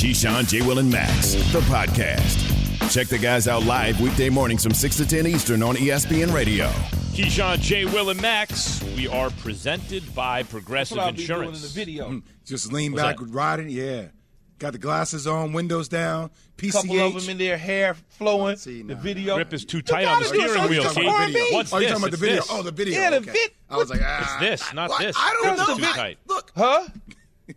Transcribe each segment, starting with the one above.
Keyshawn, J. Will, and Max, the podcast. Check the guys out live weekday mornings from 6 to 10 Eastern on ESPN Radio. Keyshawn, J. Will, and Max. We are presented by Progressive That's what I'll be doing in Insurance. the video. Just lean What's back, that? riding. Yeah, got the glasses on, windows down. PCH. couple of them in there, hair flowing. See, the video. Grip is too tight on the gotta do steering something wheel, to Talking about support the video. me. What's oh, you're this? talking about the video? this. Oh, the video. Yeah, the okay. vid- I was like, ah, It's this, not what? this. I don't Grip's know. too I- tight. Look, Huh?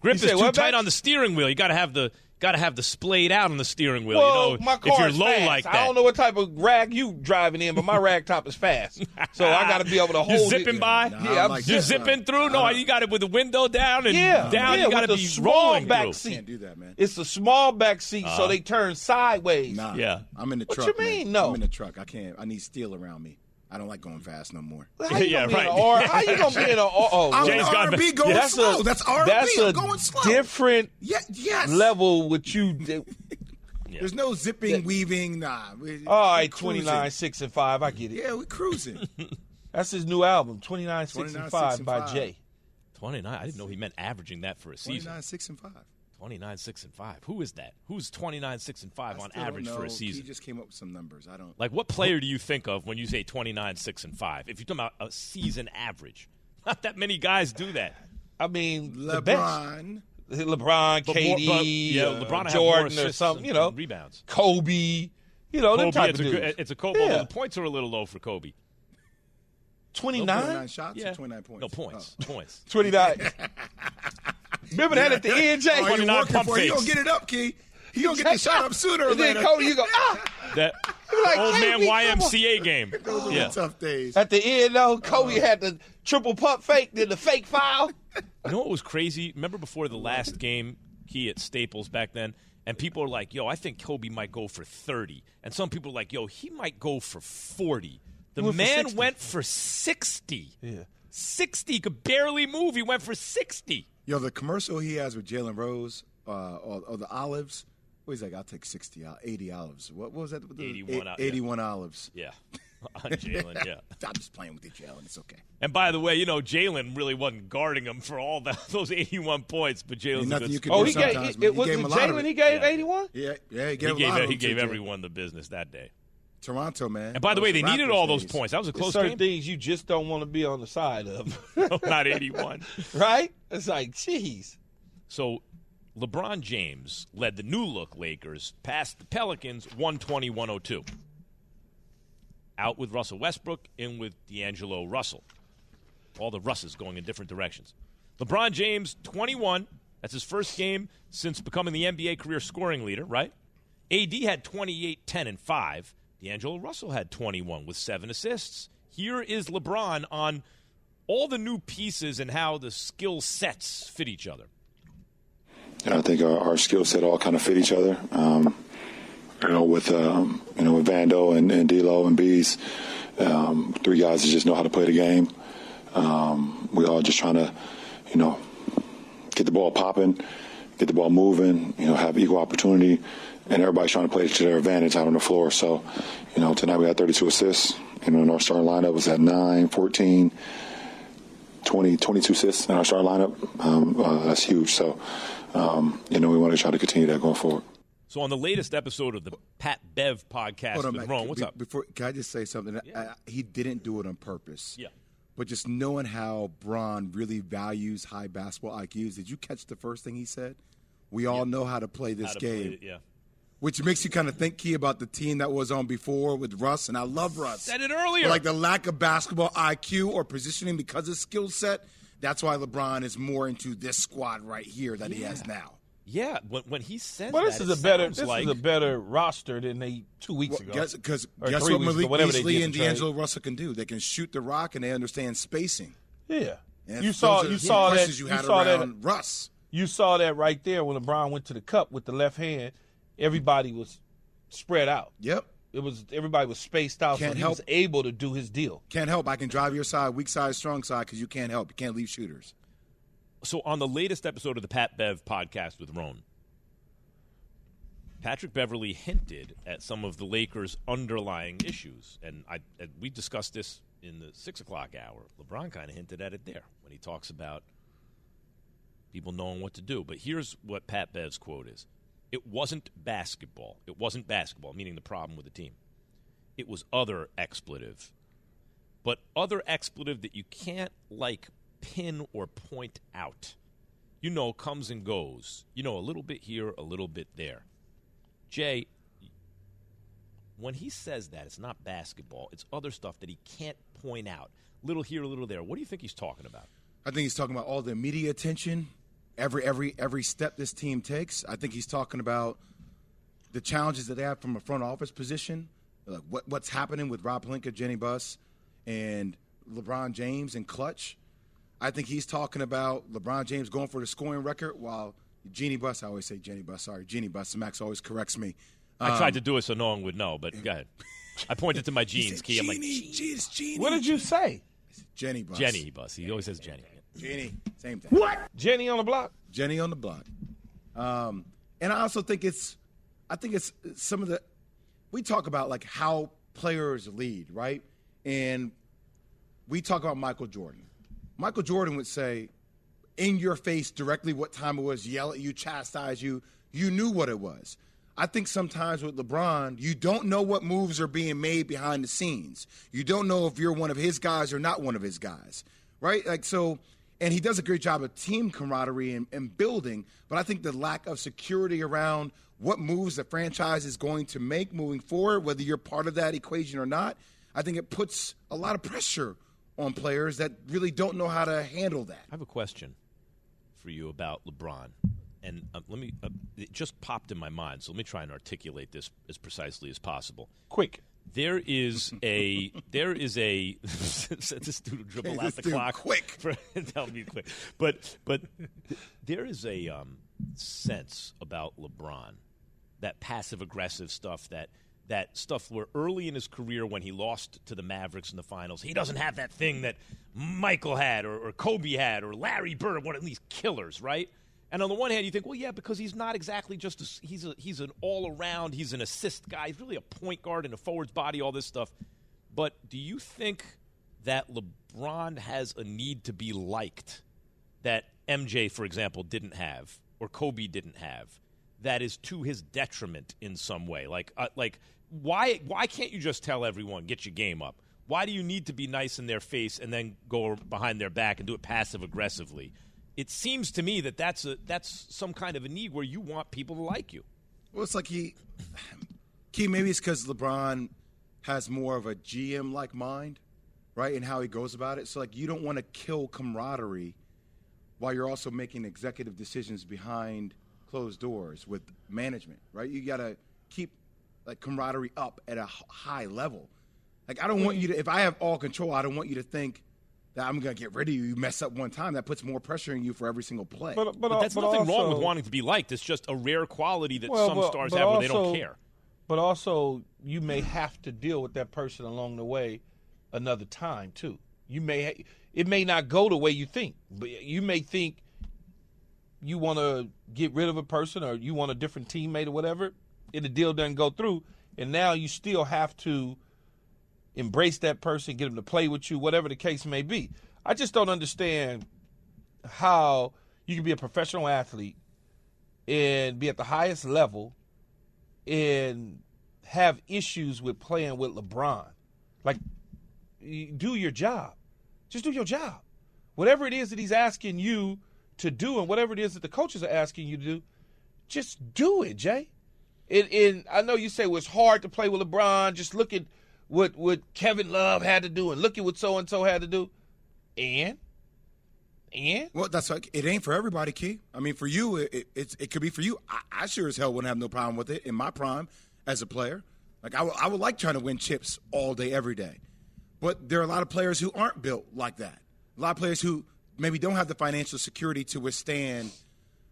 Grip You is say too tight Max? on the steering wheel. You got to have the got to have the splayed out on the steering wheel. Well, you know, my if car you're is low fast. like that. I don't know what type of rag you driving in, but my rag top is fast, so I got to be able to hold You're it. zipping by. Nah, Yeah, I'm I'm like You're this. zipping through. No, you got it with the window down and Yeah, down. yeah, you got with to the be small rolling back through. seat. can't do that, man. It's a small back seat, so uh-huh. they turn sideways. Nah. Yeah. I'm in the What truck. you mean, man. no? I'm in the truck. I can't. I need steel around me. I don't like going fast no more. Yeah, gonna be in right. an R? How you gonna be in an R? Uh, oh, I'm Jay's in got R&B the- going that's slow. a that's R&B. that's I'm a going slow. different Yeah, yes. level with you. There's no zipping, weaving. Nah. We, All right, 29, 6, and 5. I get it. Yeah, we're cruising. That's his new album, 29, 6, 29, and 6, 5 and by 5. Jay. 29. I didn't know he meant averaging that for a season. 29, 6, and 5. 29, 6, and 5. Who is that? Who's 29, 6, and 5 on I still average for a season? He just came up with some numbers. I don't. Like, what player do you think of when you say 29, 6, and 5? If you're talking about a season average, not that many guys do that. I mean, the best. LeBron. LeBron, But more- but, yeah, uh, LeBron will have more Jordan, or something, you know, rebounds. Kobe, you know, them Kobe, type it's of a, dudes. it's a Kobe. Yeah. Although the points are a little low for Kobe. 29? 29 shots Yeah. or 29 points? No points. Points. 29. Remember that at the end, Jay? Oh, you're 29 working for it. You fakes. gonna get it up, Key. He gonna get the shot up sooner or and then later. Kobe, you go, ah! That like, old man KB, come on. YMCA game. Those are Yeah. tough days. At the end, though, Kobe had the triple pump fake, then the fake foul. You know what was crazy? Remember before the last game, he at Staples back then, and people are like, "Yo, I think Kobe might go for 30," and some people are like, "Yo, he might go for 40." The went man 60. went for 60. Yeah. 60 could barely move. He went for 60. Yo, the commercial he has with Jalen Rose, uh, or, or the olives. What he's like, I'll take 60, ol- 80 olives. What, what was that? 81 Eight- ol- yeah. 81 olives. Yeah, on Jalen. Yeah. I'm just playing with you, Jalen. It's okay. And by the way, you know Jalen really wasn't guarding him for all that, those 81 points, but Jalen's a nothing good you can. Oh, do he gave, sometimes, it, man. it He was gave it him a lot of Jalen he gave Yeah. 81? Yeah, yeah, he He gave, a gave, he gave everyone the business that day. Toronto, man. And by the way, Those they needed all those days. points. That was a There's close certain game. things you just don't want to be on the side of, Not 81. right? It's like, jeez. So LeBron James led the new look Lakers past the Pelicans 120 102. Out with Russell Westbrook, in with D'Angelo Russell. All the Russes going in different directions. LeBron James, 21. That's his first game since becoming the NBA career scoring leader, right? AD had 28, 10, and 5. D'Angelo Russell had 21 with seven assists. Here is LeBron on all the new pieces and how the skill sets fit each other. I think our, our skill set all kind of fit each other. Um, you know, with um, you know with Vando and, and D'Lo and Bees, um, three guys that just know how to play the game. Um, we all just trying to, you know, get the ball popping, get the ball moving. You know, have equal opportunity, and everybody's trying to play to their advantage out on the floor. So, you know, tonight we had 32 assists. You know, and our starting lineup was at 9, 14. 20, 22 assists in our starting lineup. Um, uh, that's huge. So, um, you know, we want to try to continue that going forward. So on the latest episode of the Pat Bev podcast Hold on, with Mac. What's Be- up? Before, can I just say something? I, he didn't do it on purpose. Yeah. But just knowing how Bron really values high basketball IQs, did you catch the first thing he said? We all know how to play this How to play game, it, yeah. Which makes you kind of think, Key, about the team that was on before with Russ, and I love Russ. Said it earlier. But, like the lack of basketball IQ or positioning because of skill set. That's why LeBron is more into this squad right here that he has now. Yeah, when, when he said Well, this is it a better this like is a better roster than they two weeks ago. Guess because Or guess what weeks ago, Malik Beasley and to trade. D'Angelo Russell can do? They can shoot the rock and they understand spacing. Yeah, And you saw are you saw that questions you, you had saw that around Russ. you saw that right there when LeBron went to the cup with the left hand. Everybody was spread out. Yep. It was everybody was spaced out, Can't so he help. was able to do his deal. Can't help. I can drive your side, weak side, strong side, because you can't help. You can't leave shooters. so on the latest episode of the Pat Bev podcast with Rone, Patrick Beverley hinted at some of the Lakers' underlying issues, and I and we discussed this in the six o'clock hour. LeBron kind of hinted at it there when he talks about people knowing what to do. But here's what Pat Bev's quote is: It wasn't basketball. It wasn't basketball, meaning the problem with the team. It was other expletive. But other expletive that you can't, like, pin or point out. You know, comes and goes. You know, a little bit here, a little bit there. Jay, when he says that, it's not basketball, it's other stuff that he can't point out. Little here, little there. What do you think he's talking about? I think he's talking about all the media attention, every every every step this team takes. I think he's talking about the challenges that they have from a front office position, like what, what's happening with Rob Pelinka, Jenny Buss, and LeBron James and Klutch. I think he's talking about LeBron James going for the scoring record while Jeanie Buss, I always say Jenny Buss, sorry, Jeanie Buss, Max always corrects me. I tried to um, do it so no one would know, but go ahead. I pointed to my jeans, Key. I'm like, Jeannie, Jeez, Jeannie. What did you say? Jenny Buss. Jenny Bus. He always says Jenny. Jenny, same thing. What? Jenny on the block? Jenny on the block. Um, and I also think it's, I think it's some of the, we talk about like how players lead, right? And we talk about Michael Jordan. Michael Jordan would say, in your face directly what time it was, yell at you, chastise you. You knew what it was. I think sometimes with LeBron, you don't know what moves are being made behind the scenes. You don't know if you're one of his guys or not one of his guys, right? Like, so, and he does a great job of team camaraderie and, and building, but I think the lack of security around what moves the franchise is going to make moving forward, whether you're part of that equation or not, I think it puts a lot of pressure on players that really don't know how to handle that. I have a question for you about LeBron. And uh, let me, uh, it just popped in my mind, so let me try and articulate this as precisely as possible. Quick. There is a, there is a, this dude will dribble out the clock. quick. Tell me quick. But, but there is a um, sense about LeBron, that passive aggressive stuff that, that stuff where early in his career when he lost to the Mavericks in the finals, he doesn't have that thing that Michael had or, or Kobe had or Larry Bird, one of these killers, right? And on the one hand, you think, well, yeah, because he's not exactly just a, he's a, he's an all around, he's an assist guy, he's really a point guard and a forward's body, all this stuff. But do you think that LeBron has a need to be liked that MJ, for example, didn't have or Kobe didn't have? That is to his detriment in some way. Like, uh, like why why can't you just tell everyone get your game up? Why do you need to be nice in their face and then go behind their back and do it passive aggressively? It seems to me that that's a that's some kind of a need where you want people to like you. Well, it's like he, Key. Maybe it's because LeBron has more of a GM like mind, right, and how he goes about it. So like, you don't want to kill camaraderie while you're also making executive decisions behind closed doors with management, right? You got to keep like camaraderie up at a high level. Like, I don't want you to. If I have all control, I don't want you to think. That I'm gonna get rid of you. You mess up one time, that puts more pressure on you for every single play. But, but, But uh, that's nothing wrong with wanting to be liked. It's just a rare quality that Well, some but- stars but have where they don't care. But also, you may have to deal with that person along the way another time too. You may ha- it may not go the way you think, but you may think you want to get rid of a person or you want a different teammate or whatever. And the deal doesn't go through, and now you still have to embrace that person, get them to play with you, whatever the case may be. I just don't understand how you can be a professional athlete and be at the highest level and have issues with playing with LeBron. Like, do your job. Just do your job. Whatever it is that he's asking you to do and whatever it is that the coaches are asking you to do, just do it, Jay. And, and I know you say well, it's hard to play with LeBron. Just look at what, what Kevin Love had to do and look at what so and so had to do. And? And? Well, that's like it ain't for everybody, Key. I mean, for you, it, it, it's, it could be for you. I, I sure as hell wouldn't have no problem with it in my prime as a player. Like I would- I would like trying to win chips all day, every day. But there are a lot of players who aren't built like that. A lot of players who maybe don't have the financial security to withstand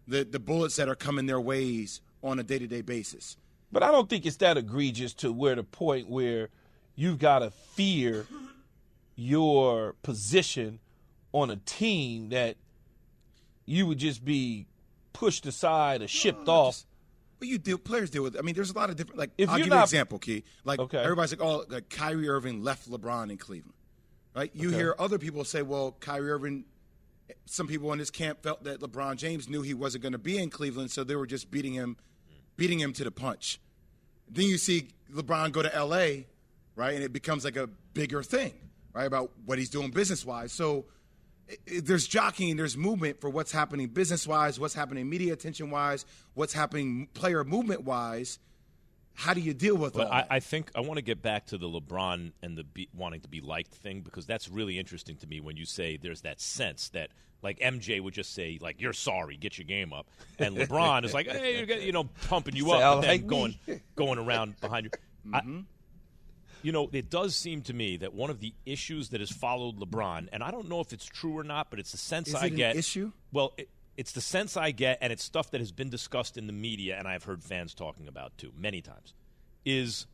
the, the bullets that are coming their ways on a day to day basis. But I don't think it's that egregious to where the point where you've got to fear your position on a team that you would just be pushed aside or shipped off. But you deal players deal with. I mean, there's a lot of different. Like If I'll give you an example, Key. Like Okay. everybody's like, oh, like Kyrie Irving left LeBron in Cleveland, right? You Okay. hear other people say, well, Kyrie Irving. Some people in this camp felt that LeBron James knew he wasn't going to be in Cleveland, so they were just beating him, beating him to the punch. Then you see LeBron go to LA, right? And it becomes like a bigger thing, right? About what he's doing business wise. So it, it, there's jockeying, there's movement for what's happening business wise, what's happening media attention wise, what's happening player movement wise. How do you deal with But all I, that? I think I want to get back to the LeBron and the be, wanting to be liked thing because that's really interesting to me when you say there's that sense that like MJ would just say like you're sorry, get your game up, and LeBron is like hey, you're get- you know pumping you Say, up, "I and then like me." going going around behind you. I, mm-hmm. You know, it does seem to me that one of the issues that has followed LeBron, and I don't know if it's true or not, but it's the sense Is I get. issue? Well, it, it's the sense I get, and it's stuff that has been discussed in the media, and I've heard fans talking about too many times. Is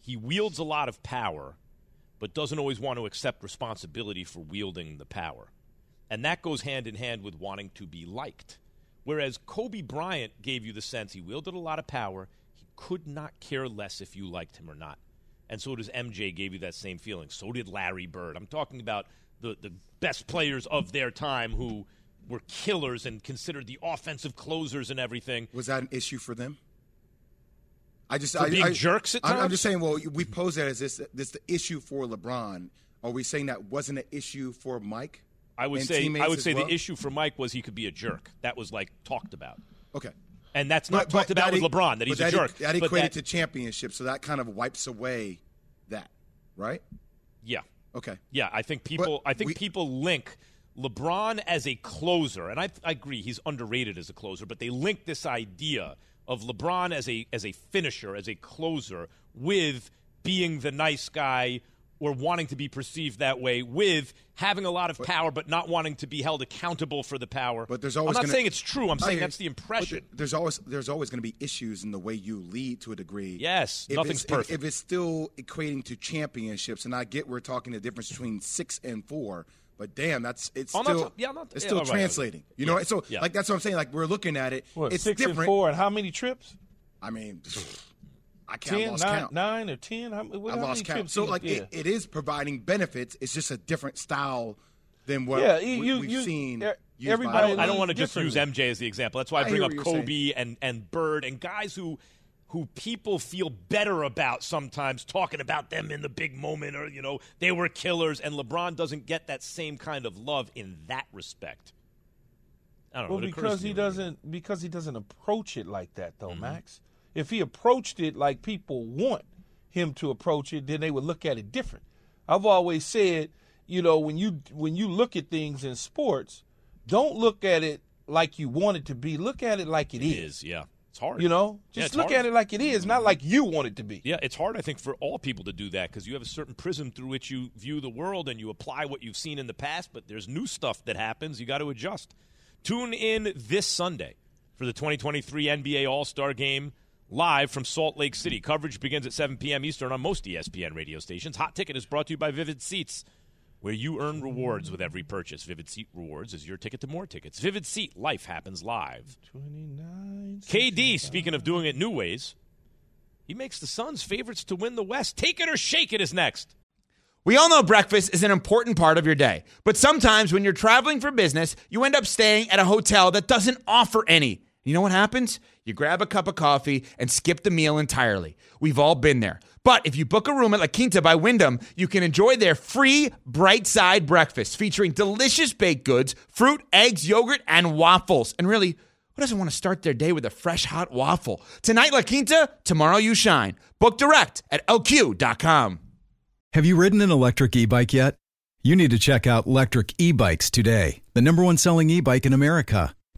he wields a lot of power, but doesn't always want to accept responsibility for wielding the power. And that goes hand in hand with wanting to be liked. Whereas Kobe Bryant gave you the sense he wielded a lot of power, he could not care less if you liked him or not. And so does MJ gave you that same feeling. So did Larry Bird. I'm talking about the, the best players of their time who were killers and considered the offensive closers and everything. Was that an issue for them? I just For I, being I- jerks at I'm, I'm just saying. Well, we pose that as this this the issue for LeBron. Are we saying that wasn't an issue for Mike? I would say I would say well? the issue for Mike was he could be a jerk. That was like talked about. Okay. And that's not But- but talked about with e- LeBron that he's but a jerk. That But equated that- to championship, so that kind of wipes away that, right? yeah. Okay. Yeah, I think people. But I think we- people link LeBron as a closer, and I, I agree he's underrated as a closer. But they link this idea of LeBron as a as a finisher, as a closer, with being the nice guy or wanting to be perceived that way, with having a lot of power but not wanting to be held accountable for the power. But there's always I'm not gonna- saying it's true. I'm I saying that's the you. But impression. there's always there's always going to be issues in the way you lead to a degree. Yes, If nothing's it's- if- perfect. If, it's still equating to championships, and I get we're talking the difference between six and four, but damn, that's it's I'm still ta- yeah, I'm not- it's yeah, still all right, translating. You know, Yeah, so yeah. like that's what I'm saying. Like we're looking at it, What, it's six different. and four, and how many trips? I mean, I can't Ten, lost nine, count. nine or ten? How, what, I lost count. So like yeah. it, it is providing benefits. It's just a different style than what Yeah, we, you- we've you- seen. everybody I don't, don't want to just use. MJ as the example. That's why I I bring up what you're Kobe and, and Bird and guys who who people feel better about sometimes talking about them in the big moment or you know they were killers and LeBron doesn't get that same kind of love in that respect. I don't know. Well, it because he me when you- doesn't because he doesn't approach it like that Mm-hmm. though, Max. If he approached it like people want him to approach it, then they would look at it different. I've always said, you know, when you when you look at things in sports, don't look at it like you want it to be. Look at it like It is, yeah. It's hard. You know, just it's look hard. at it like it is, not like you want it to be. Yeah, it's hard, I think, for all people to do that because you have a certain prism through which you view the world and you apply what you've seen in the past, but there's new stuff that happens. You got to adjust. Tune in this Sunday for the 2023 NBA All Star Game live from Salt Lake City. Coverage begins at 7 p.m. Eastern on most ESPN radio stations. Hot Ticket is brought to you by Vivid Seats, where you earn rewards with every purchase. Vivid Seat Rewards is your ticket to more tickets. Vivid Seat, life happens live. 29 KD, speaking of doing it new ways, he makes the Suns favorites to win the West. Take it or shake it is next. We all know breakfast is an important part of your day, but sometimes when you're traveling for business, you end up staying at a hotel that doesn't offer any. You know what happens? You grab a cup of coffee and skip the meal entirely. We've all been there. But if you book a room at La Quinta by Wyndham, you can enjoy their free bright side breakfast featuring delicious baked goods, fruit, eggs, yogurt, and waffles. And really, who doesn't want to start their day with a fresh hot waffle? Tonight, La Quinta, tomorrow, you shine. Book direct at lq.com. Have you ridden an electric e bike yet? You need to check out Lectric E Bikes today, the number one selling e bike in America.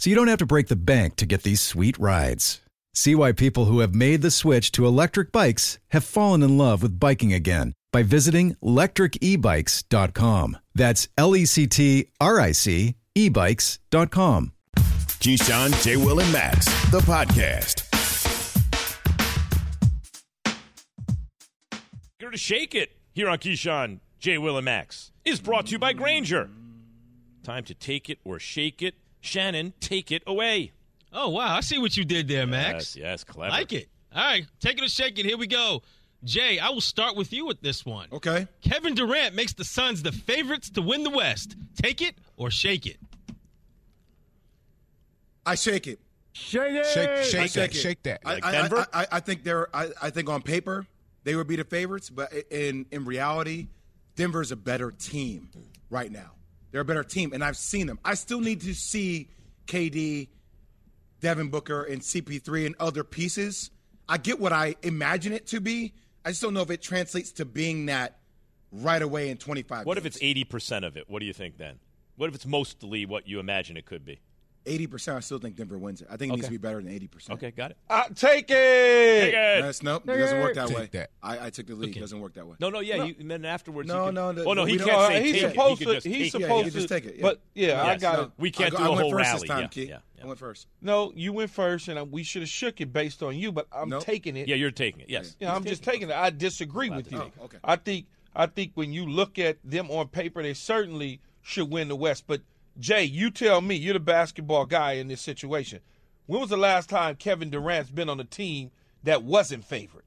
so you don't have to break the bank to get these sweet rides. See why people who have made the switch to electric bikes have fallen in love with biking again by visiting lectricebikes.com. That's L E C T R I C ebikes.com. Keyshawn, J. Will, and Max, the podcast. Here to shake it here on Keyshawn, J. Will, and Max is brought to you by Grainger. Time to take it or shake it Shannon, take it away. Oh wow, I see what you did there, Max. Yes, yes, clever. Like it. All right, take it or shake it. Here we go. Jay, I will start with you with this one. Okay. Kevin Durant makes the Suns the favorites to win the West. Take it or shake it. I shake it. Shake, it. shake, that. Shake that. I, Like I- Denver? I, I, I think they're. I, I think on paper they would be the favorites, but in in reality, Denver's a better team right now. They're a better team, and I've seen them. I still need to see KD, Devin Booker, and CP3 and other pieces. I get what I imagine it to be. I just don't know if it translates to being that right away in 25. What if it's eighty percent of it? What do you think then? What if it's mostly what you imagine it could be? 80%? I still think Denver wins it. I think it needs to be better than 80%. Okay, got it. I, take it. Take it. That's, nope, it doesn't work that Take way. that. I, I took the lead. It doesn't work that way. No, no, yeah. You, and then afterwards, No, he can, no, the- Oh no, he we can't don't- Uh, say he's take it. supposed he to. could just He's take Yeah, you supposed can to. just take it, yeah. But yeah, I Yes. got No, it. We can't I, do I a went whole first rally. This time, Yeah, Keith. yeah, yeah. I went first. No, you went first, and we should have shook it based on you. But I'm Nope. taking it. Yeah, you're taking it. Yes. Yeah, I'm just taking it. I disagree with you. Oh, okay. I think I think when you look at them on paper, they certainly should win the West. But Jay, you tell me, you're the basketball guy in this situation. When was the last time Kevin Durant's been on a team that wasn't favored?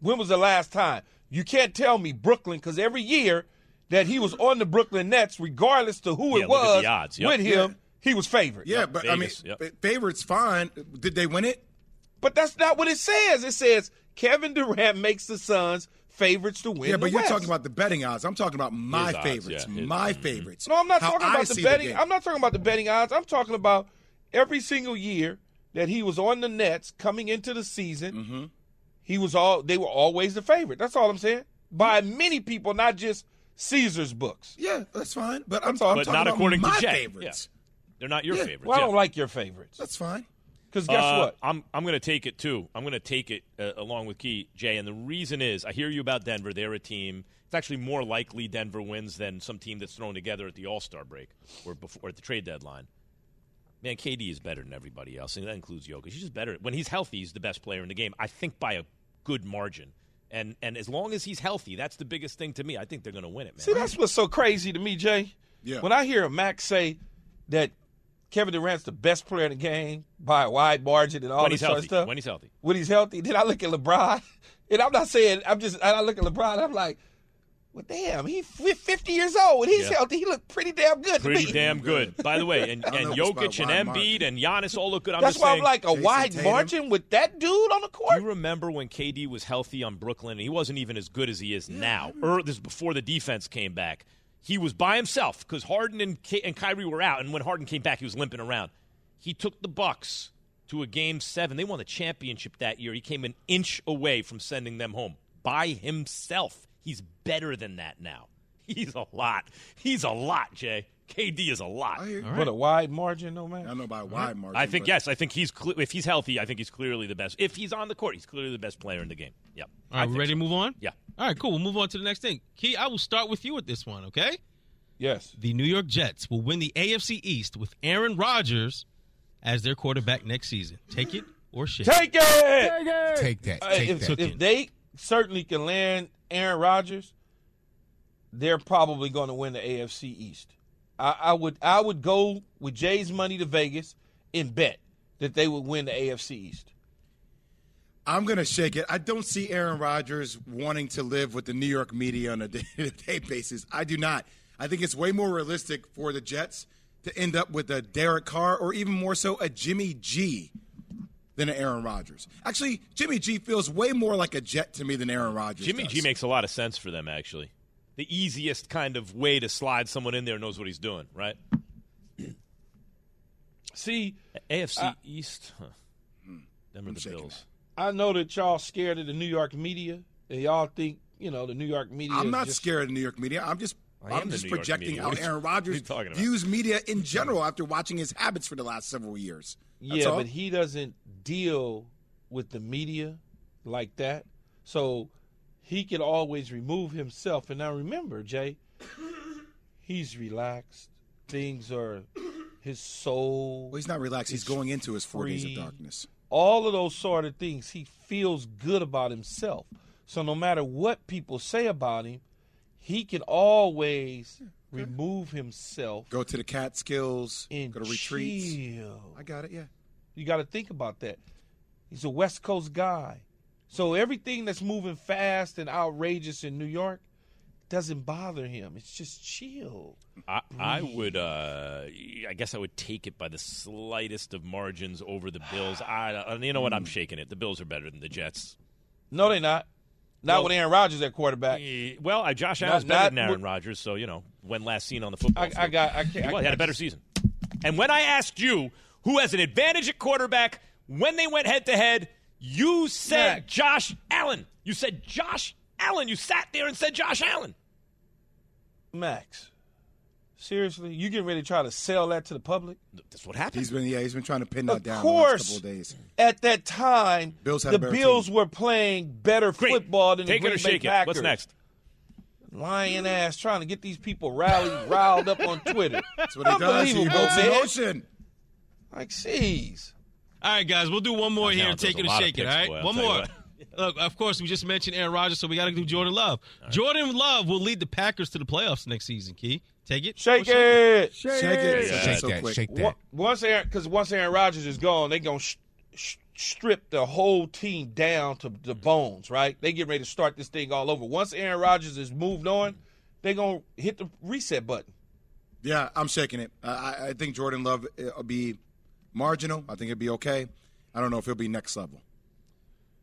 When was the last time? You can't tell me Brooklyn because every year that he was on the Brooklyn Nets, regardless to who Yeah, it was the odds. Yep. with him, he was favored. Yeah, but I mean, yep. favorites fine. Did they win it? But that's not what it says. It says Kevin Durant makes the Suns favorites to win. yeah, the but you're West. talking about the betting odds. I'm talking about my odds, favorites. yeah, his- my favorites. No, I'm not How talking I about the betting. game. I'm not talking about the betting odds. I'm talking about every single year that he was on the Nets coming into the season. Mm-hmm. He was all. They were always the favorite. That's all I'm saying. By many people, not just Caesar's books. Yeah, that's fine. But I'm, That's all. I'm talking not about according to my Jay. favorites. They're not your Yeah. favorites. Well, I don't like your favorites. That's fine. Because guess Uh, what? I'm I'm going to take it too. I'm going to take it uh, along with Key Jay, and the reason is I hear you about Denver. They're a team. It's actually more likely Denver wins than some team that's thrown together at the All Star break or before at the trade deadline. Man, KD is better than everybody else, and that includes Jokic. He's just better when he's healthy. He's the best player in the game. I think by a good margin. And and as long as he's healthy, that's the biggest thing to me. I think they're going to win it, man. See, that's what's so crazy to me, Jay. Yeah. When I hear Max say that Kevin Durant's the best player in the game by a wide margin and all when this he's sort of stuff. When he's healthy. when he's healthy. Then I look at LeBron, and I'm not saying I'm just. I look at LeBron, and I'm like, well, damn, he's 50 years old. When he's Yeah. healthy, he looked pretty damn good Pretty to me. damn good. By the way, and, I don't and know if it's by Jokic and wide Embiid margin. and Giannis all look good. I'm That's just why saying, I'm like a Jason wide Tatum. margin with that dude on the Do court. you remember when KD was healthy on Brooklyn? And he wasn't even as good as he is now. Or er, this is before the defense came back. He was by himself because Harden and, K- and Kyrie were out, and when Harden came back, he was limping around. He took the Bucks to a game seven. They won the championship that year. He came an inch away from sending them home by himself. He's better than that now. He's a lot. He's a lot, Jay. KD is a lot. I hear. But a wide margin, no man. I know by a wide margin. I think but yes. I think he's cle if he's healthy. I think he's clearly the best. If he's on the court, he's clearly the best player in the game. Yep. All right, we ready so. to move on? Yeah. All right, cool. We'll move on to the next thing. Key, I will start with you with this one, okay? Yes. The New York Jets will win the AFC East with Aaron Rodgers as their quarterback next season. Take it or shit. Take it. Take that. Uh, Take if, that. if they certainly can land Aaron Rodgers, they're probably going to win the AFC East. I, I would I would go with Jay's money to Vegas and bet that they would win the AFC East. I'm going to shake it. I don't see Aaron Rodgers wanting to live with the New York media on a day-to-day basis. I do not. I think it's way more realistic for the Jets to end up with a Derek Carr or even more so a Jimmy G than an Aaron Rodgers. Actually, Jimmy G feels way more like a Jet to me than Aaron Rodgers. Jimmy does. G makes a lot of sense for them. Actually, the easiest kind of way to slide someone in there knows what he's doing, right? See, AFC East. Huh. Them are the shaking Bills. I know that y'all scared of the New York media, and y'all think you know the New York media. I'm not just, scared of the New York media. I'm just I am I'm just projecting media. how What are you- Aaron what are Rodgers you talking about? views media in general after watching his habits for the last several years. That's Yeah, all. but he doesn't deal with the media like that. So he can always remove himself. And now remember, Jay, he's relaxed. Things are his soul. Well, he's not relaxed. He's going into his four days of darkness. all of those sort of things. He feels good about himself. So no matter what people say about him, he can always remove himself Go to the Catskills. and go to retreats. chill. I got it. Yeah. You got to think about that. He's a West Coast guy. So everything that's moving fast and outrageous in New York doesn't bother him. It's just chill. I, I would, uh, I guess I would take it by the slightest of margins over the Bills. I, you know what? I'm shaking it. The Bills are better than the Jets. No, they're not. Not Well- with Aaron Rodgers at quarterback. Well, uh, Josh Not- Allen's better not than Aaron Rodgers, so you know when last seen on the football I, field. I got. I can't. Well, I he had a better season. And when I asked you who has an advantage at quarterback when they went head to head, you said Mac. Josh Allen. You said Josh Allen. You sat there and said Josh Allen. Max. Seriously, you getting ready to try to sell that to the public? That's what happened. He's been yeah. He's been trying to pin that Of down course. the last couple of days. At that time, Bills the Bills team. were playing better Great. football than Take the it Green or Bay shake it. What's next? Lying ass trying to get these people rallied, riled up on Twitter. That's what he does. He Unbelievable, builds man. emotion. Like, jeez. All right, guys, we'll do one more here and take it a or lot of shake it. All right, boy, one more. Look, of course, we just mentioned Aaron Rodgers, so we got to do Jordan Love. Jordan Love will lead the Packers to the playoffs next season. Key, take it. Shake We'll it. Shake it. Yeah. Shake so that. quick. Shake that. Once Aaron, because once Aaron Rodgers is gone, they gonna sh- sh- strip the whole team down to the bones. Right? They get ready to start this thing all over. Once Aaron Rodgers is moved on, they gonna hit the reset button. Yeah, I'm shaking it. I, I- I think Jordan Love uh, will be marginal. I think it'd be okay. I don't know if he'll be next level.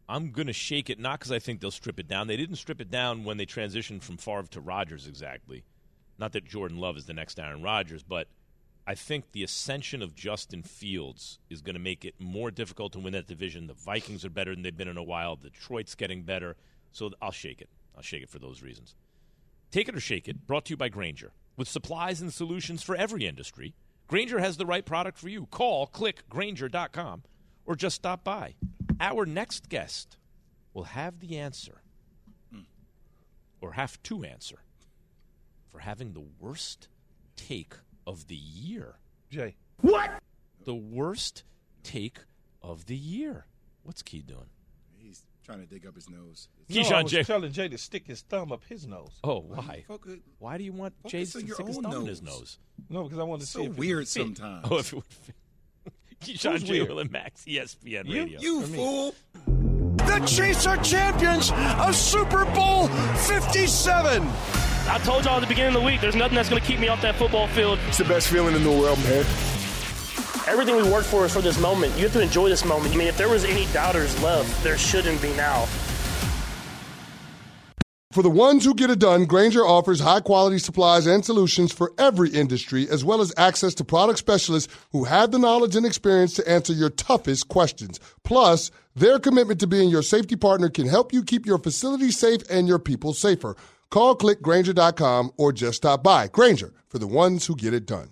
I'm going to shake it, not because I think they'll strip it down. They didn't strip it down when they transitioned from Favre to Rodgers exactly. Not that Jordan Love is the next Aaron Rodgers, but I think the ascension of Justin Fields is going to make it more difficult to win that division. The Vikings are better than they've been in a while. Detroit's getting better. So I'll shake it. I'll shake it for those reasons. Take it or shake it, brought to you by Grainger. With supplies and solutions for every industry, Grainger has the right product for you. Call, click Grainger.com, or just stop by. Our next guest will have the answer, hmm. or have to answer, for having the worst take of the year. Jay, What? The worst take of the year. What's Key doing? He's trying to dig up his nose. no, I Keyshawn was J. telling Jay to stick his thumb up his nose. Oh, why? Focus- Why do you want Focus Jay to stick his own thumb in his nose. nose? No, because I want to So see if weird fit. sometimes. Oh, if it would fit. Keyshawn J. weird? Will and Max, ESPN You? Radio. You fool! The Chiefs are champions of Super Bowl 57. I told y'all at the beginning of the week, there's nothing that's going to keep me off that football field. It's the best feeling in the world, man. Everything we worked for is for this moment. You have to enjoy this moment. I mean, if there was any doubters left, there shouldn't be now. For the ones who get it done, Grainger offers high quality supplies and solutions for every industry, as well as access to product specialists who have the knowledge and experience to answer your toughest questions. Plus, their commitment to being your safety partner can help you keep your facility safe and your people safer. Call clickgranger.com or just stop by. Grainger for the ones who get it done.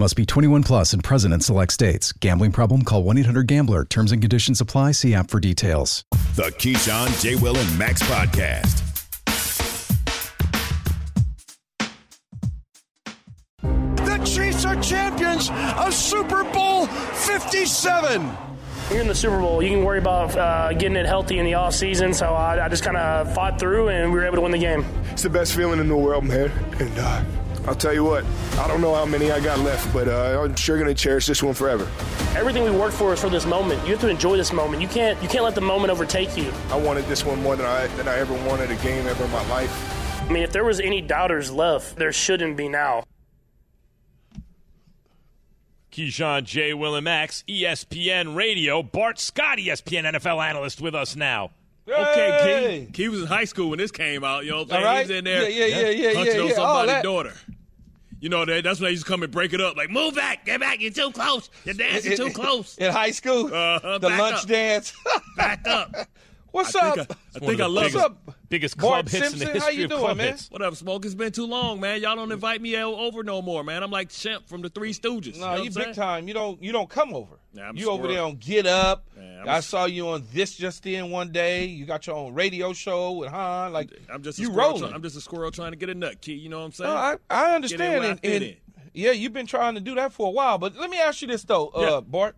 Must be 21 plus and present in select states. Gambling problem? Call 1 800 Gambler. Terms and conditions apply. See app for details. The Keyshawn, J. Will, and Max podcast. The Chiefs are champions of Super Bowl 57. You're in the Super Bowl, you can worry about uh, getting it healthy in the off season. So I, I just kind of fought through, and we were able to win the game. It's the best feeling in the world, man. And uh, I'll tell you what, I don't know how many I got left, but uh, I'm sure gonna cherish this one forever. Everything we worked for is for this moment. You have to enjoy this moment. You can't you can't let the moment overtake you. I wanted this one more than I than I ever wanted a game ever in my life. I mean, if there was any doubters left, there shouldn't be now. Keyshawn J. Will and Max, E ESPN Radio. Bart Scott, ESPN NFL analyst, with us now. Okay, Key. Key was in high school when this came out. You know what I'm saying? He right. was in there. Yeah, yeah, yeah, yeah, punching yeah, on yeah. Somebody's that. daughter. You know that that's when they used to come and break it up. Like, move back, get back, you're too close. You're dancing too close. In high school, Uh-huh, the lunch up. dance. Back up. What's I up? think I, I, think I love biggest, it. biggest Bart club hits in the Simpson, history how you of doing, club man? hits. What up, Smoke? It's been too long, man. Y'all don't invite me over no more, man. I'm like Shemp from the Three Stooges. No, know you big saying? time. You don't you don't come over. Nah, you over squirrel. there on Get Up. Man, I'm I a- saw you on This Just In one day. You got your own radio show with Hahn. Like I'm just a you squirrel rolling. try- I'm just a squirrel trying to get a nut, key. You know what I'm saying? No, I, I Get in understand. where I and, fit and- in. yeah, you've been trying to do that for a while. But let me ask you this though, uh, Yeah. Bart.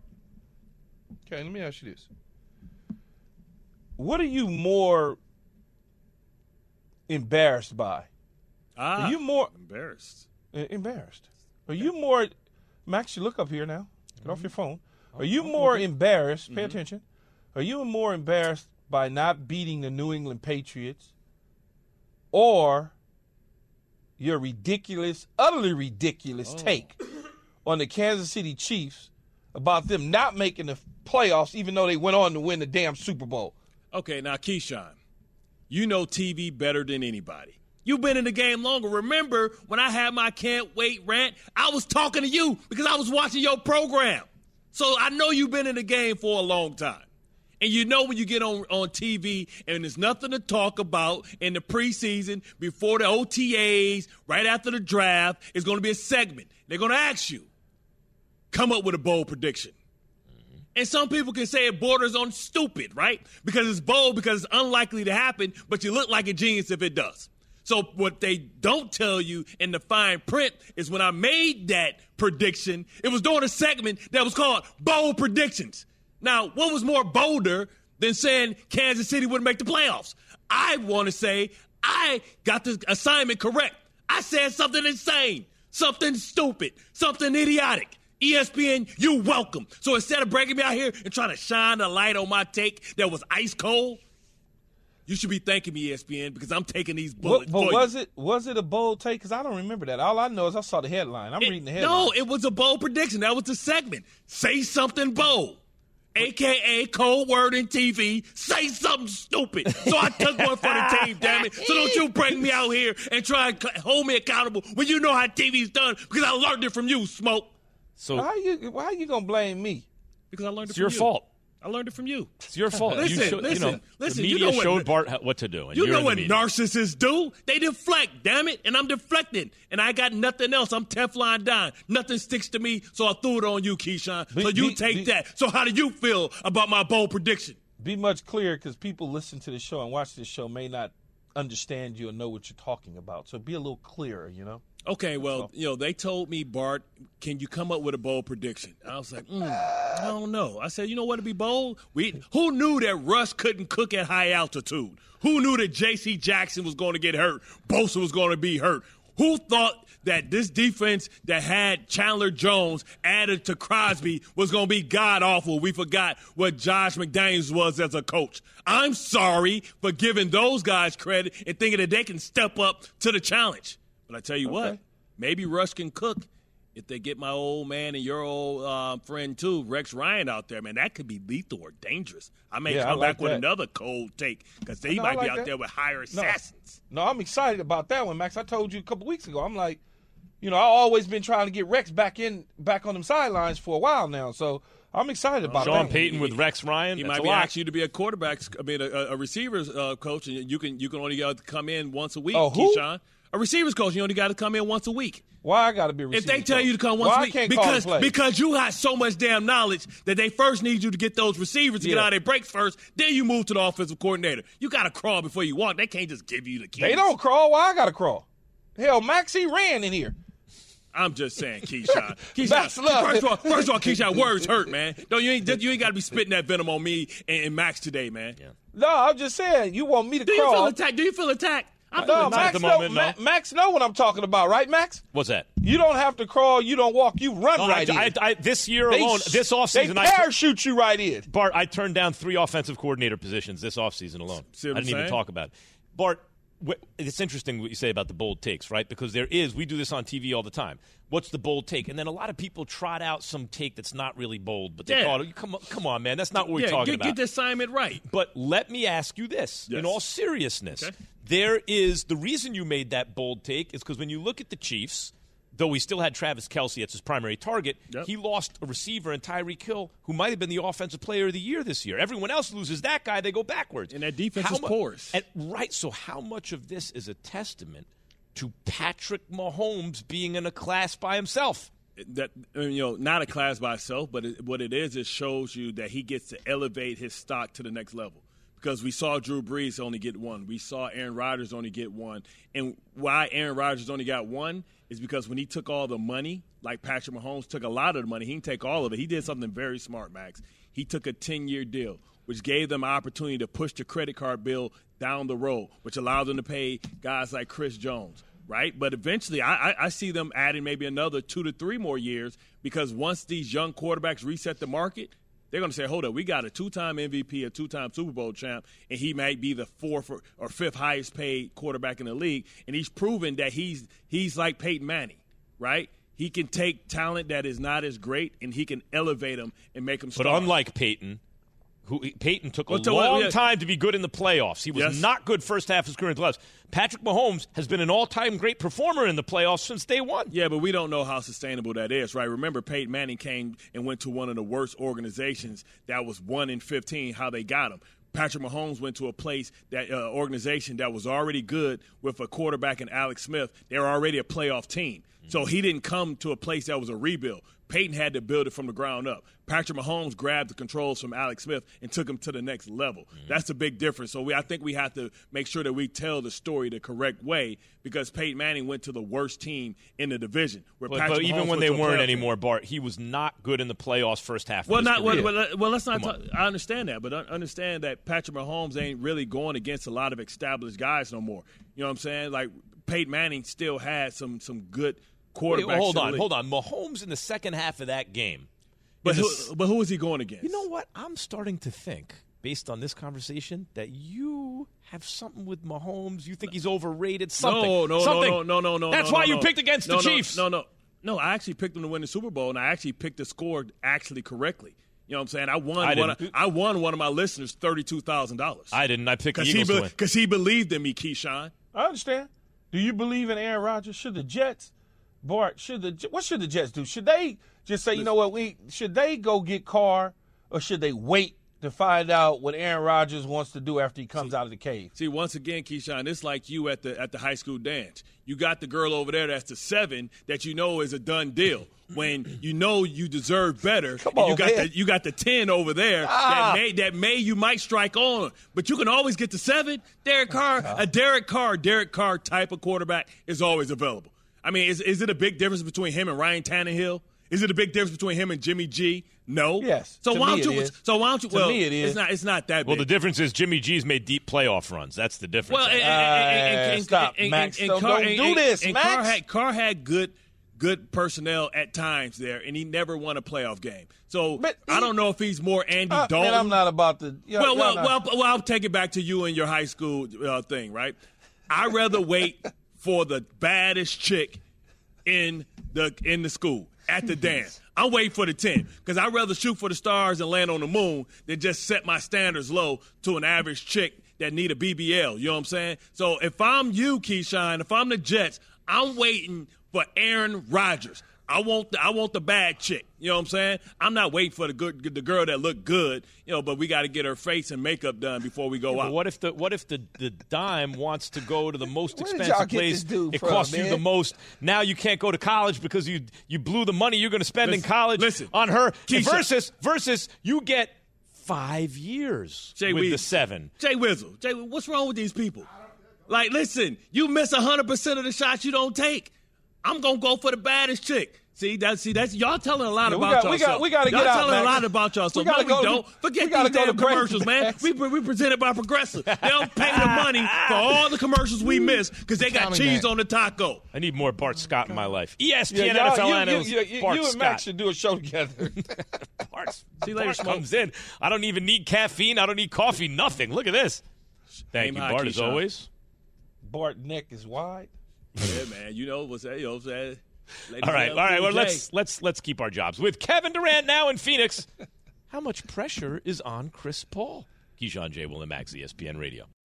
Okay, let me ask you this. What are you more embarrassed by? Ah, are you more embarrassed? embarrassed? Are you more Max, you look up here now. Get Mm-hmm. off your phone. Are you more embarrassed? Pay attention. Are you more embarrassed by not beating the New England Patriots or your ridiculous, utterly ridiculous Oh. take on the Kansas City Chiefs about them not making the playoffs even though they went on to win the damn Super Bowl? Okay, now Keyshawn, you know TV better than anybody. You've been in the game longer. Remember when I had my can't wait rant? I was talking to you because I was watching your program. So I know you've been in the game for a long time. And you know when you get on, on TV and there's nothing to talk about in the preseason, before the OTAs, right after the draft, it's going to be a segment. They're going to ask you, come up with a bold prediction. And some people can say it borders on stupid, right? Because it's bold, because it's unlikely to happen, but you look like a genius if it does. So what they don't tell you in the fine print is when I made that prediction, it was during a segment that was called Bold Predictions. Now, what was more bolder than saying Kansas City wouldn't make the playoffs? I want to say I got the assignment correct. I said something insane, something stupid, something idiotic. ESPN, you're welcome. So instead of breaking me out here and trying to shine a light on my take that was ice cold, you should be thanking me, ESPN, because I'm taking these bullets. What, but was you. it was it a bold take? Because I don't remember that. All I know is I saw the headline. I'm It- reading the headline. No, it was a bold prediction. That was the segment. Say something bold. AKA cold word in TV, say something stupid. So I took one for the team, damn it. So don't you bring me out here and try and hold me accountable when you know how TV's done because I learned it from you, Smoke. So How you why are you gonna blame me? Because I learned it it's from your you. fault. I learned it from you. It's your fault. Listen, you showed, listen, you know, listen, The you media know what- showed Bart what to do. And You know what narcissists do? They deflect, damn it, and I'm deflecting, and I got nothing else. I'm Teflon Don. Nothing sticks to me, so I threw it on you, Keyshawn. so you be- take be- that. So how do you feel about my bold prediction? Be much clearer because people listen to the show and watch this show may not understand you and know what you're talking about. So be a little clearer, you know. Okay, well, you know, they told me, Bart, can you come up with a bold prediction? I was like, mm, I don't know. I said, you know what to be bold? We who knew that Russ couldn't cook at high altitude? Who knew that J.C. Jackson was going to get hurt? Bosa was going to be hurt? Who thought that this defense that had Chandler Jones added to Crosby was going to be god awful? We forgot what Josh McDaniels was as a coach. I'm sorry for giving those guys credit and thinking that they can step up to the challenge. But I tell you what, maybe Russ can cook if they get my old man and your old uh, friend too, Rex Ryan, out there. Man, that could be lethal or dangerous. I may Yeah, I come like back with another cold take because they No, might I be out that. there with higher No. assassins. No, I'm excited about that one, Max. I told you a couple weeks ago. I'm like, you know, I always been trying to get Rex back in, back on them sidelines for a while now. So I'm excited about that. Sean that. Payton with Rex Ryan. He that's might be asking you to be a quarterback, I mean, a, a receivers uh, coach, and you can you can only got to come in once a week. Oh, who? Keyshawn. A receivers coach, you only got to come in once a week. Why I got to be? A If they tell coach? you to come once Why a I week, can't call the because because you got so much damn knowledge that they first need you to get those receivers to get Yeah. out of their breaks first, then you move to the offensive coordinator. You got to crawl before you walk. They can't just give you the keys. they don't crawl. Why I got to crawl? Hell, Max he ran in here. I'm just saying, Keyshawn. Keyshawn Love. first of all, first of all, Keyshawn, words hurt, man. Don't you ain't you ain't got to be spitting that venom on me and, and Max today, man. Yeah. No, I'm just saying you want me to Do you feel attacked? Do you feel attacked? I feel no, attacked. Max, the know, moment, Ma- no. Max know what I'm talking about, right, Max? What's that? You don't have to crawl. You don't walk. You run No, right I, in. I, I, this year They alone, sh- this offseason, they I parachute you right in. Bart, I turned down three offensive coordinator positions this offseason alone. See what I didn't even talk about it. Bart, wh- it's interesting what you say about the bold takes, right? Because there is, we do this on TV all the time. What's the bold take? And then a lot of people trot out some take that's not really bold, but they Yeah. call it, come on, come on, man, that's not what we're yeah, talking get, about. get the assignment right. But let me ask you this Yes. in all seriousness. Okay. There is the reason you made that bold take is because when you look at the Chiefs, though he still had Travis Kelce as his primary target, he lost a receiver in Tyreek Hill who might have been the offensive player of the year this year. Everyone else loses that guy, they go backwards. And that defense How is mu- porous. and- right. So, how much of this is a testament to Patrick Mahomes being in a class by himself? that uh, you know not a class by itself, but it, what it is, it shows you that he gets to elevate his stock to the next level. Because we saw Drew Brees only get one, we saw Aaron Rodgers only get one, and why Aaron Rodgers only got one is because when he took all the money, like Patrick Mahomes took a lot of the money, he didn't take all of it. He did something very smart, Max. He took a ten-year deal, which gave them an opportunity to push the credit card bill down the road, which allowed them to pay guys like Chris Jones right? But eventually, I, I, I see them adding maybe another two to three more years because once these young quarterbacks reset the market, they're going to say, hold up, we got a two time MVP, a two time Super Bowl champ, and he might be the fourth or, or fifth highest paid quarterback in the league. And he's proven that he's, he's like Peyton Manning, right? He can take talent that is not as great and he can elevate them and make them But stars. unlike Peyton, who Peyton took a Well, to- long yeah. time to be good in the playoffs. He was Yes. not good first half of his career in the playoffs. Patrick Mahomes has been an all-time great performer in the playoffs since day one. Yeah, but we don't know how sustainable that is, right? Remember, Peyton Manning came and went to one of the worst organizations that was one in fifteen. How they got him. Patrick Mahomes went to a place that uh, organization that was already good with a quarterback in Alex Smith. They were already a playoff team, so he didn't come to a place that was a rebuild. Peyton had to build it from the ground up. Patrick Mahomes grabbed the controls from Alex Smith and took him to the next level. Mm-hmm. That's a big difference. So we, I think we have to make sure that we tell the story the correct way because Peyton Manning went to the worst team in the division. Where But, Patrick but even Mahomes when they weren't anymore, Bart, he was not good in the playoffs first half. well, not well, well, well, let's not. Talk. I understand that, but un- understand that Patrick Mahomes ain't really going against a lot of established guys no more. You know what I'm saying? Like Peyton Manning still had some some good quarterbacks. Wait, hold in the on, hold on. Mahomes in the second half of that game. But is a who, s- but who is he going against? You know what? I'm starting to think, based on this conversation, that you have something with Mahomes. You think he's overrated. Something. No, no, something. no, no, no, no. That's no, why no, you no. picked against No, the Chiefs. No, no, no. I actually picked them to win the Super Bowl, and I actually picked the score actually correctly. You know what I'm saying? I won. I one of, I won one of my listeners thirty two thousand dollars I didn't. I picked the because he Eagles to be- because he believed in me, Keyshawn. I understand. Do you believe in Aaron Rodgers? Should the Jets, Bart? Should the what should the Jets do? Should they just say, you know what, we should they go get Carr, or should they wait to find out what Aaron Rodgers wants to do after he comes out of the cave? See, once again, Keyshawn, it's like you at the at the high school dance. You got the girl over there that's the seven that you know is a done deal. When you know you deserve better, and you got man. the you got the ten over there Ah. that may that may you might strike on, but you can always get the seven. Derek Carr, a Derek Carr, Derek Carr type of quarterback is always available. I mean, is is it a big difference between him and Ryan Tannehill? Is it a big difference between him and Jimmy G? No. Yes. So To why don't you? is. So why don't you? To well, me it is. It's not. It's not that big. Well, the difference is Jimmy G's made deep playoff runs. That's the difference. Well, and, and, and, and, and, stop, and, Max. and, Don't- Carr, don't and, do this, and Max. Carr had, Carr had good, good personnel at times there, and he never won a playoff game. So I don't know if he's more Andy Uh, Dalton. man, I'm not about to. you well, well, y'all well, not- well, I'll take it back to you and your high school uh, thing, right? I'd rather wait for the baddest chick in the in the school at the dance. I'm waiting for the 10 because I'd rather shoot for the stars and land on the moon than just set my standards low to an average chick that need a BBL. You know what I'm saying? So if I'm you, Keyshawn, if I'm the Jets, I'm waiting for Aaron Rodgers. I want the, I want the bad chick. You know what I'm saying? I'm not waiting for the good the girl that looked good. You know, but we got to get her face and makeup done before we go But out. what if the what if the, the dime wants to go to the most expensive place? it from, costs you the most. Now you can't go to college because you you blew the money you're going to spend in college listen. on her. Keisha. Versus versus you get five years Jay with the seven. Jay Wizzle, Jay, what's wrong with these people? Like, listen, you miss hundred percent of the shots you don't take. I'm gonna go for the baddest chick. See that? See that's y'all telling a lot Yeah, we about got- we yourself. got- we gotta y'all get out, telling a lot about yourself. We no, gotta we go- don't. Forget we these go damn to break, commercials, man. We we presented by Progressive. They don't pay the money for all the commercials we miss because they got cheese that. on the taco. I need more Bart Scott in my life. ESPN Yeah, y'all- NFL you, analyst you, you, Bart you and Scott. Max should do a show together. Bart, See later, Bart comes in. I don't even need caffeine. I don't need coffee. Nothing. Look at this. Thank Aim you, high, Bart, as always. Bart neck is wide. yeah, man. You know what's that? You know what I'm saying? All right, all right. Well, let's let's let's keep our jobs with Kevin Durant now in Phoenix. How much pressure is on Chris Paul? Keyshawn J. Will and Max, ESPN Radio.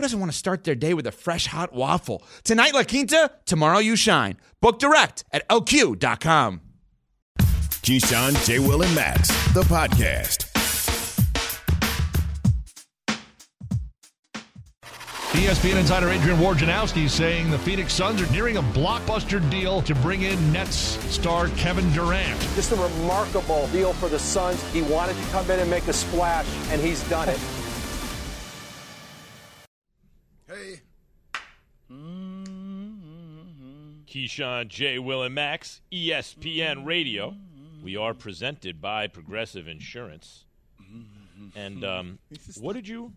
who doesn't want to start their day with a fresh hot waffle? Tonight, La Quinta, tomorrow, you shine. Book direct at lq.com. Keyshawn, J. Will, and Max, the podcast. ESPN insider Adrian Wojnarowski is saying the Phoenix Suns are nearing a blockbuster deal to bring in Nets star Kevin Durant. Just a remarkable deal for the Suns. He wanted to come in and make a splash, and he's done it. Keyshawn, J. Will, and Max, ESPN Radio. We are presented by Progressive Insurance. And um, what did you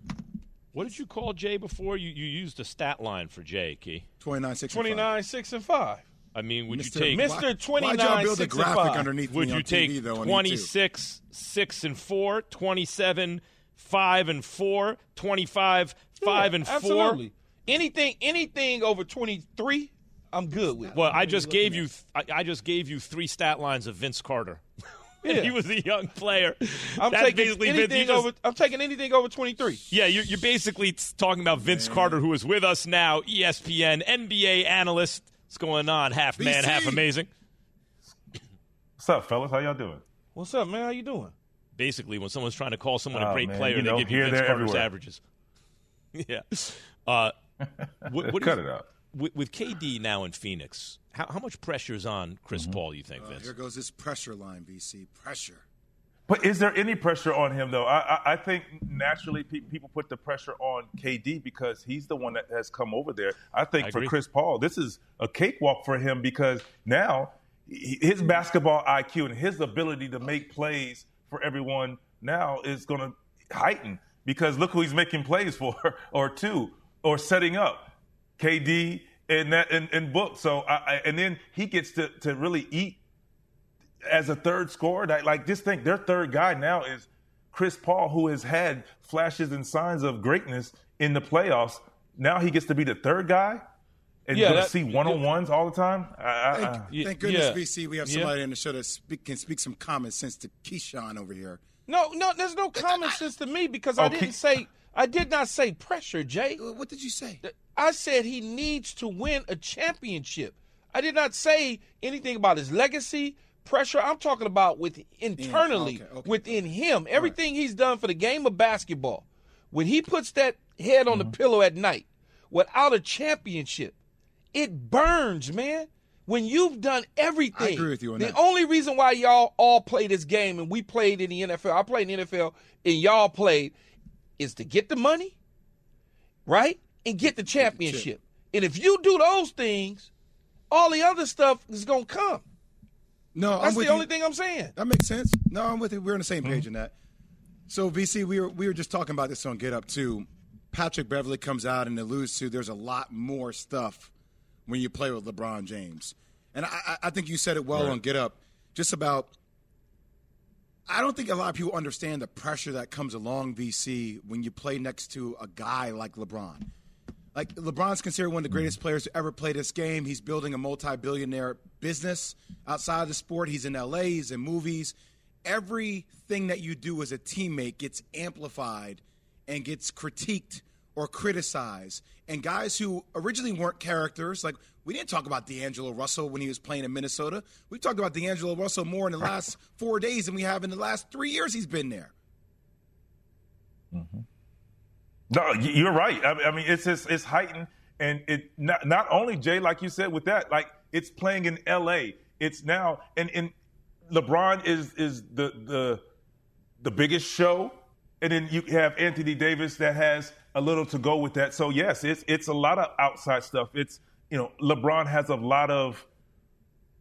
what did you call Jay before? You you used a stat line for Jay, Key. 29, 6, 29, 6, and 5. I mean, would Mr. you take Mr. 29, Why'd y'all build a 6, and graphic 5. underneath Would you take TV, though, 26, 6 and 4, 27, 5 and 4, 25, 5 Yeah, and 4? Absolutely. Anything anything over 23, I'm good with. Well, I just gave you th- I, I just gave you three stat lines of Vince Carter. Yeah. he was a young player. I'm That's taking basically Vince- anything just- over I'm taking anything over 23. Yeah, you're, you're basically talking about Vince Carter, who is with us now, ESPN NBA analyst. What's going on? Half man, half amazing. What's up, fellas? How y'all doing? What's up, man? How you doing? Basically, when someone's trying to call someone a Oh, great man, player, you know, they give you here, Vince Carter's everywhere. averages. yeah. Uh, what, what Cut is- it out. With, with KD now in Phoenix, how, how much pressure is on Chris Mm-hmm. Paul? You think, Uh, Vince? here goes this pressure line, VC. Pressure. But is there any pressure on him, though? I, I, I think naturally pe- people put the pressure on KD because he's the one that has come over there. I think I for. Chris Paul, this is a cakewalk for him because now he- his basketball IQ and his ability to make plays for everyone now is going to heighten because look who he's making plays for or two or setting up KD and that and, and Book. So I, I, and then he gets to, to really eat as a third scorer. That, like just think their third guy now is Chris Paul, who has had flashes and signs of greatness in the playoffs. Now he gets to be the third guy and Yeah, you're gonna that- see one on ones all the time. I, I, Thank, I- thank goodness, yeah. VC, we have Yeah. somebody in the show that speak, can speak some common sense to Keyshawn over here. No, no, there's no common sense to me because oh, I didn't say I did not say pressure, Jay. What did you say? I said he needs to win a championship. I did not say anything about his legacy, pressure. I'm talking about with internally okay, okay. within him. Everything he's done for the game of basketball. When he puts that head on the mm-hmm. pillow at night without a championship, it burns, man. When you've done everything. I agree with you on the that. only reason why y'all all play this game and we played in the NFL, I played in the NFL and y'all played, is to get the money, right? And get the championship. And if you do those things, all the other stuff is gonna come. No, That's I'm with the you. only thing I'm saying. That makes sense. No, I'm with you. We're on the same Mm-hmm. page in that. So VC, we were we were just talking about this on Get Up too. Patrick Beverley comes out and alludes to there's a lot more stuff when you play with LeBron James, and I, I- I think you said it well Right. on Get Up, just about. I don't think a lot of people understand the pressure that comes along VC when you play next to a guy like LeBron. Like LeBron's considered one of the hmm. greatest players to ever play this game. He's building a multi-billionaire business outside of the sport. He's in LA, he's in movies. Everything that you do as a teammate gets amplified and gets critiqued or criticized. And guys who originally weren't characters, like we didn't talk about D'Angelo Russell when he was playing in Minnesota. We've talked about D'Angelo Russell more in the last four days than we have in the last three years he's been there. Mm-hmm. No, you're right. I mean, it's it's heightened, and it not not only Jay, like you said, with that, like It's playing in L.A. It's now and and LeBron is is the the the biggest show, and then you have Anthony Davis that has a little to go with that. So yes, it's it's a lot of outside stuff. It's you know LeBron has a lot of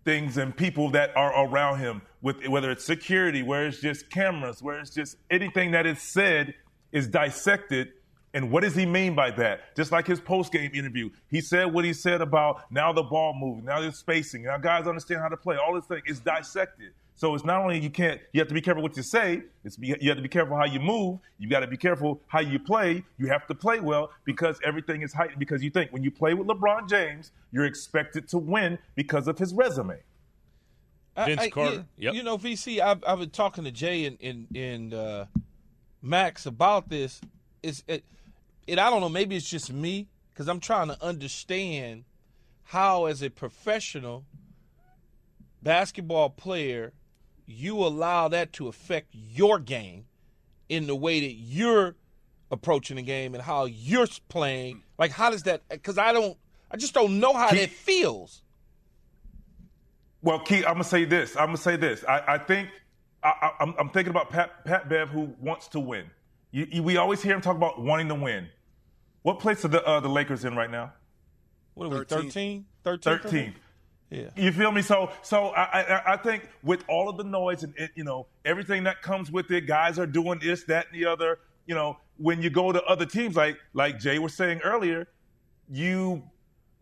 things and people that are around him with whether it's security, where it's just cameras, where it's just anything that is said is dissected. And what does he mean by that? Just like his post game interview, he said what he said about now the ball moving, now the spacing, now guys understand how to play. All this thing is dissected. So it's not only you can't, you have to be careful what you say. It's you have to be careful how you move. You got to be careful how you play. You have to play well because everything is heightened. Because you think when you play with LeBron James, you're expected to win because of his resume. Vince I- I- Carter. You, Yep. you know, VC. I've I've been talking to Jay and and, and uh, Max about this. Is it, it? I don't know. Maybe it's just me because I'm trying to understand how, as a professional basketball player, you allow that to affect your game in the way that you're approaching the game and how you're playing. Like, how does that? Because I don't. I just don't know how that feels. Well, Keith, I'm gonna say this. I'm gonna say this. I, I think I, I, I'm, I'm thinking about Pat, Pat Bev, who wants to win. You, you, we always hear him talk about wanting to win. What place are the uh, the Lakers in right now? What are we? 13? 13? 13. Yeah. You feel me? So, so I, I, I think with all of the noise and it, you know everything that comes with it, guys are doing this, that, and the other. You know, when you go to other teams, like like Jay was saying earlier, you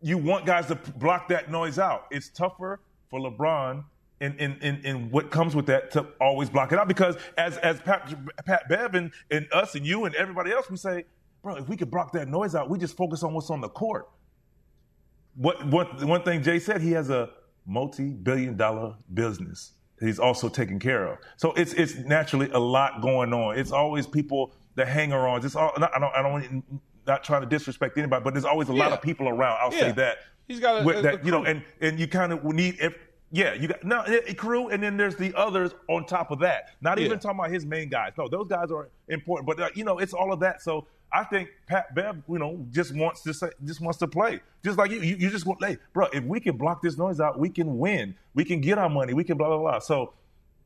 you want guys to block that noise out. It's tougher for LeBron and, and, and, and what comes with that to always block it out because as as Pat, Pat Bev and, and us and you and everybody else, we say, bro, if we could block that noise out, we just focus on what's on the court. What what one thing Jay said, he has a multi-billion dollar business that he's also taking care of. So it's it's naturally a lot going on. It's always people that hang around. It's all I don't I don't want not trying to disrespect anybody, but there's always a lot of people around. I'll Yeah. say that. He's got a- With a- that, a you know, and and you kind of need if yeah, you got no a crew, and then there's the others on top of that. Not even Yeah. talking about his main guys. No, those guys are important, but uh, you know, it's all of that. So I think Pat Bev, you know, just wants to say, just wants to play, just like you. You, you just want, hey, bro, if we can block this noise out, we can win. We can get our money. We can blah blah blah. So,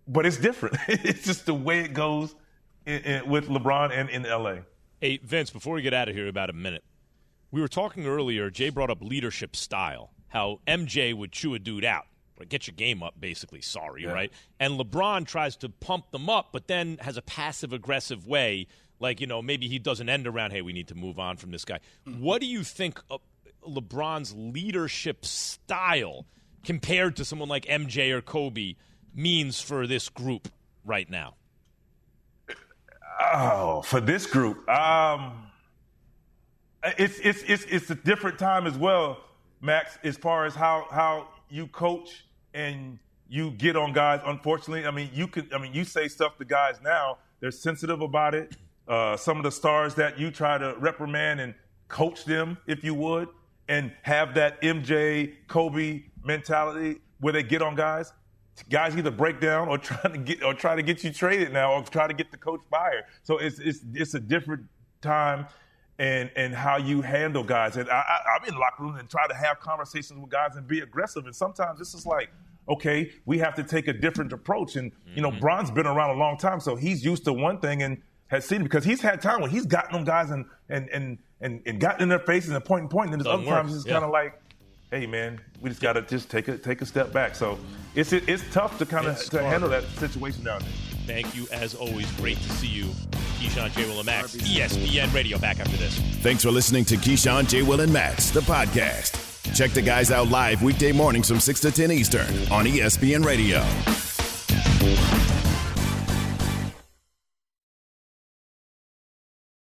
but it's different. it's just the way it goes in, in, with LeBron and in LA. Hey, Vince, before we get out of here, about a minute, we were talking earlier. Jay brought up leadership style, how MJ would chew a dude out. Get your game up, basically. Sorry, right? And LeBron tries to pump them up, but then has a passive aggressive way. Like, you know, maybe he doesn't end around, hey, we need to move on from this guy. What do you think LeBron's leadership style compared to someone like MJ or Kobe means for this group right now? Oh, for this group, um, it's it's it's it's a different time as well, Max. As far as how how you coach and you get on guys. Unfortunately, I mean you could. I mean you say stuff to guys now. They're sensitive about it. Uh, some of the stars that you try to reprimand and coach them, if you would, and have that MJ Kobe mentality where they get on guys guys either break down or try to get or try to get you traded now or try to get the coach fired. So it's it's it's a different time and and how you handle guys. And I, I, I'm in locker room and try to have conversations with guys and be aggressive. And sometimes this is like, okay, we have to take a different approach. And you know, Bron's been around a long time, so he's used to one thing and has seen it because he's had time when he's gotten them guys and and and and, and gotten in their faces and pointing pointing. And then there's other work. times it's Yeah. kind of like hey man, we just gotta just take a take a step back. So it's it's tough to kind of to handle that situation down there. Thank you, as always. Great to see you. Keyshawn, J. Will, and Max, ESPN Radio. Back after this. Thanks for listening to Keyshawn, J. Will, and Max, the podcast. Check the guys out live weekday mornings from 6 to 10 Eastern on ESPN Radio.